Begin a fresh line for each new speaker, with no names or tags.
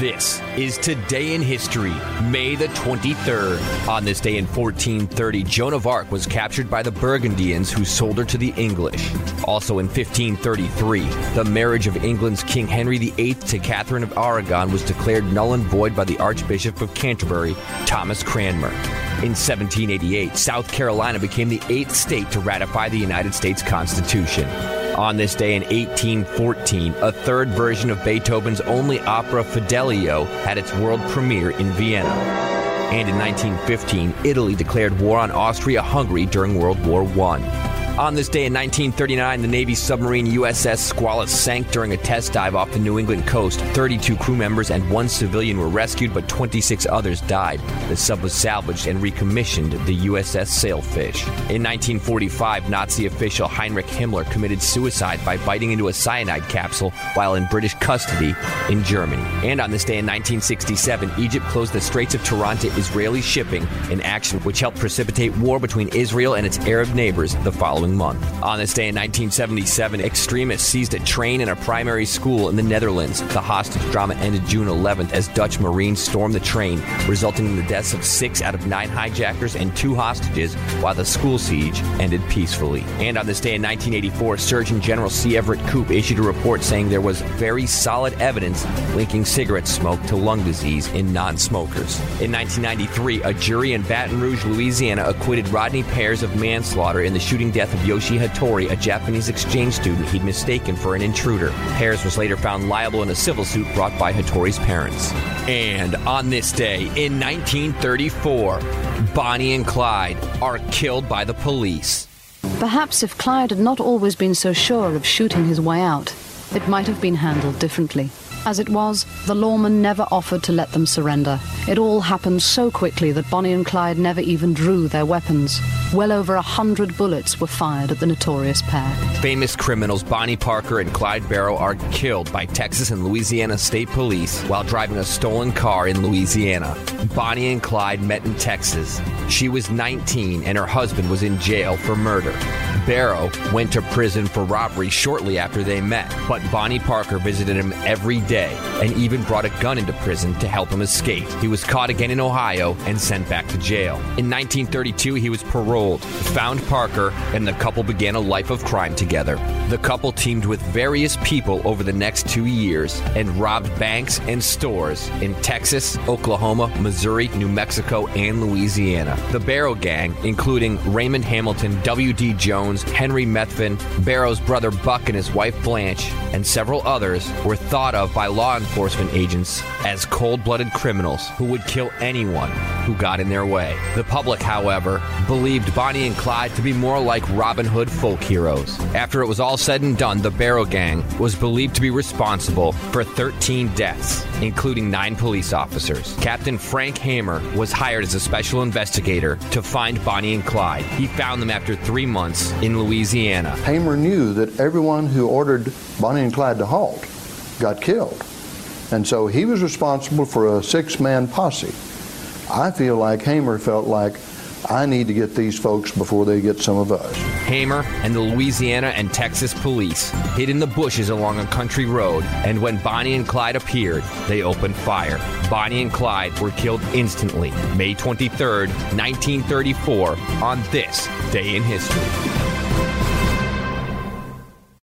This is Today in History, May the 23rd. On this day in 1430, Joan of Arc was captured by the Burgundians who sold her to the English. Also in 1533, the marriage of England's King Henry VIII to Catherine of Aragon was declared null and void by the Archbishop of Canterbury, Thomas Cranmer. In 1788, South Carolina became the eighth state to ratify the United States Constitution. On this day in 1814, a third version of Beethoven's only opera Fidelio had its world premiere in Vienna. And in 1915, Italy declared war on Austria Hungary during World War I. On this day in 1939, the Navy submarine USS Squalus sank during a test dive off the New England coast. 32 crew members and one civilian were rescued, but 26 others died. The sub was salvaged and recommissioned the USS Sailfish. In 1945, Nazi official Heinrich Himmler committed suicide by biting into a cyanide capsule while in British custody in Germany. And on this day in 1967, Egypt closed the Straits of Tiran to Israeli shipping, an action which helped precipitate war between Israel and its Arab neighbors the following month. On this day in 1977, extremists seized a train in a primary school in the Netherlands. The hostage drama ended June 11th as Dutch Marines stormed the train, resulting in the deaths of six out of nine hijackers and two hostages, while the school siege ended peacefully. And on this day in 1984, Surgeon General C. Everett Koop issued a report saying there was very solid evidence linking cigarette smoke to lung disease in non smokers. In 1993, a jury in Baton Rouge, Louisiana acquitted Rodney Peairs of manslaughter in the shooting death of Yoshi Hattori, a Japanese exchange student he'd mistaken for an intruder. Peairs was later found liable in a civil suit brought by Hattori's parents. And on this day in 1934, Bonnie and Clyde are killed by the police.
Perhaps if Clyde had not always been so sure of shooting his way out, it might have been handled differently. As it was, the lawman never offered to let them surrender. It all happened so quickly that Bonnie and Clyde never even drew their weapons. Well over a hundred bullets were fired at the notorious pair.
Famous criminals Bonnie Parker and Clyde Barrow are killed by Texas and Louisiana State Police while driving a stolen car in Louisiana. Bonnie and Clyde met in Texas. She was 19 and her husband was in jail for murder. Barrow went to prison for robbery shortly after they met, but Bonnie Parker visited him every day and even brought a gun into prison to help him escape. He was caught again in Ohio and sent back to jail. In 1932, he was paroled, found Parker, and the couple began a life of crime together. The couple teamed with various people over the next two years and robbed banks and stores in Texas, Oklahoma, Missouri, New Mexico, and Louisiana. The Barrow Gang, including Raymond Hamilton, W.D. Jones, Henry Methvin, Barrow's brother Buck and his wife Blanche, and several others, were thought of by law enforcement agents as cold blooded criminals who would kill anyone who got in their way. The public, however, believed Bonnie and Clyde to be more like Robin Hood folk heroes. After it was all said and done, the Barrow Gang was believed to be responsible for 13 deaths, including nine police officers. Captain Frank Hamer was hired as a special investigator to find Bonnie and Clyde. He found them after three months in Louisiana.
Hamer knew that everyone who ordered Bonnie and Clyde to halt got killed. And so he was responsible for a six man posse. I feel like Hamer felt like I need to get these folks before they get some of us.
Hamer and the Louisiana and Texas police hid in the bushes along a country road, and when Bonnie and Clyde appeared, they opened fire. Bonnie and Clyde were killed instantly, May 23rd, 1934, on this day in history.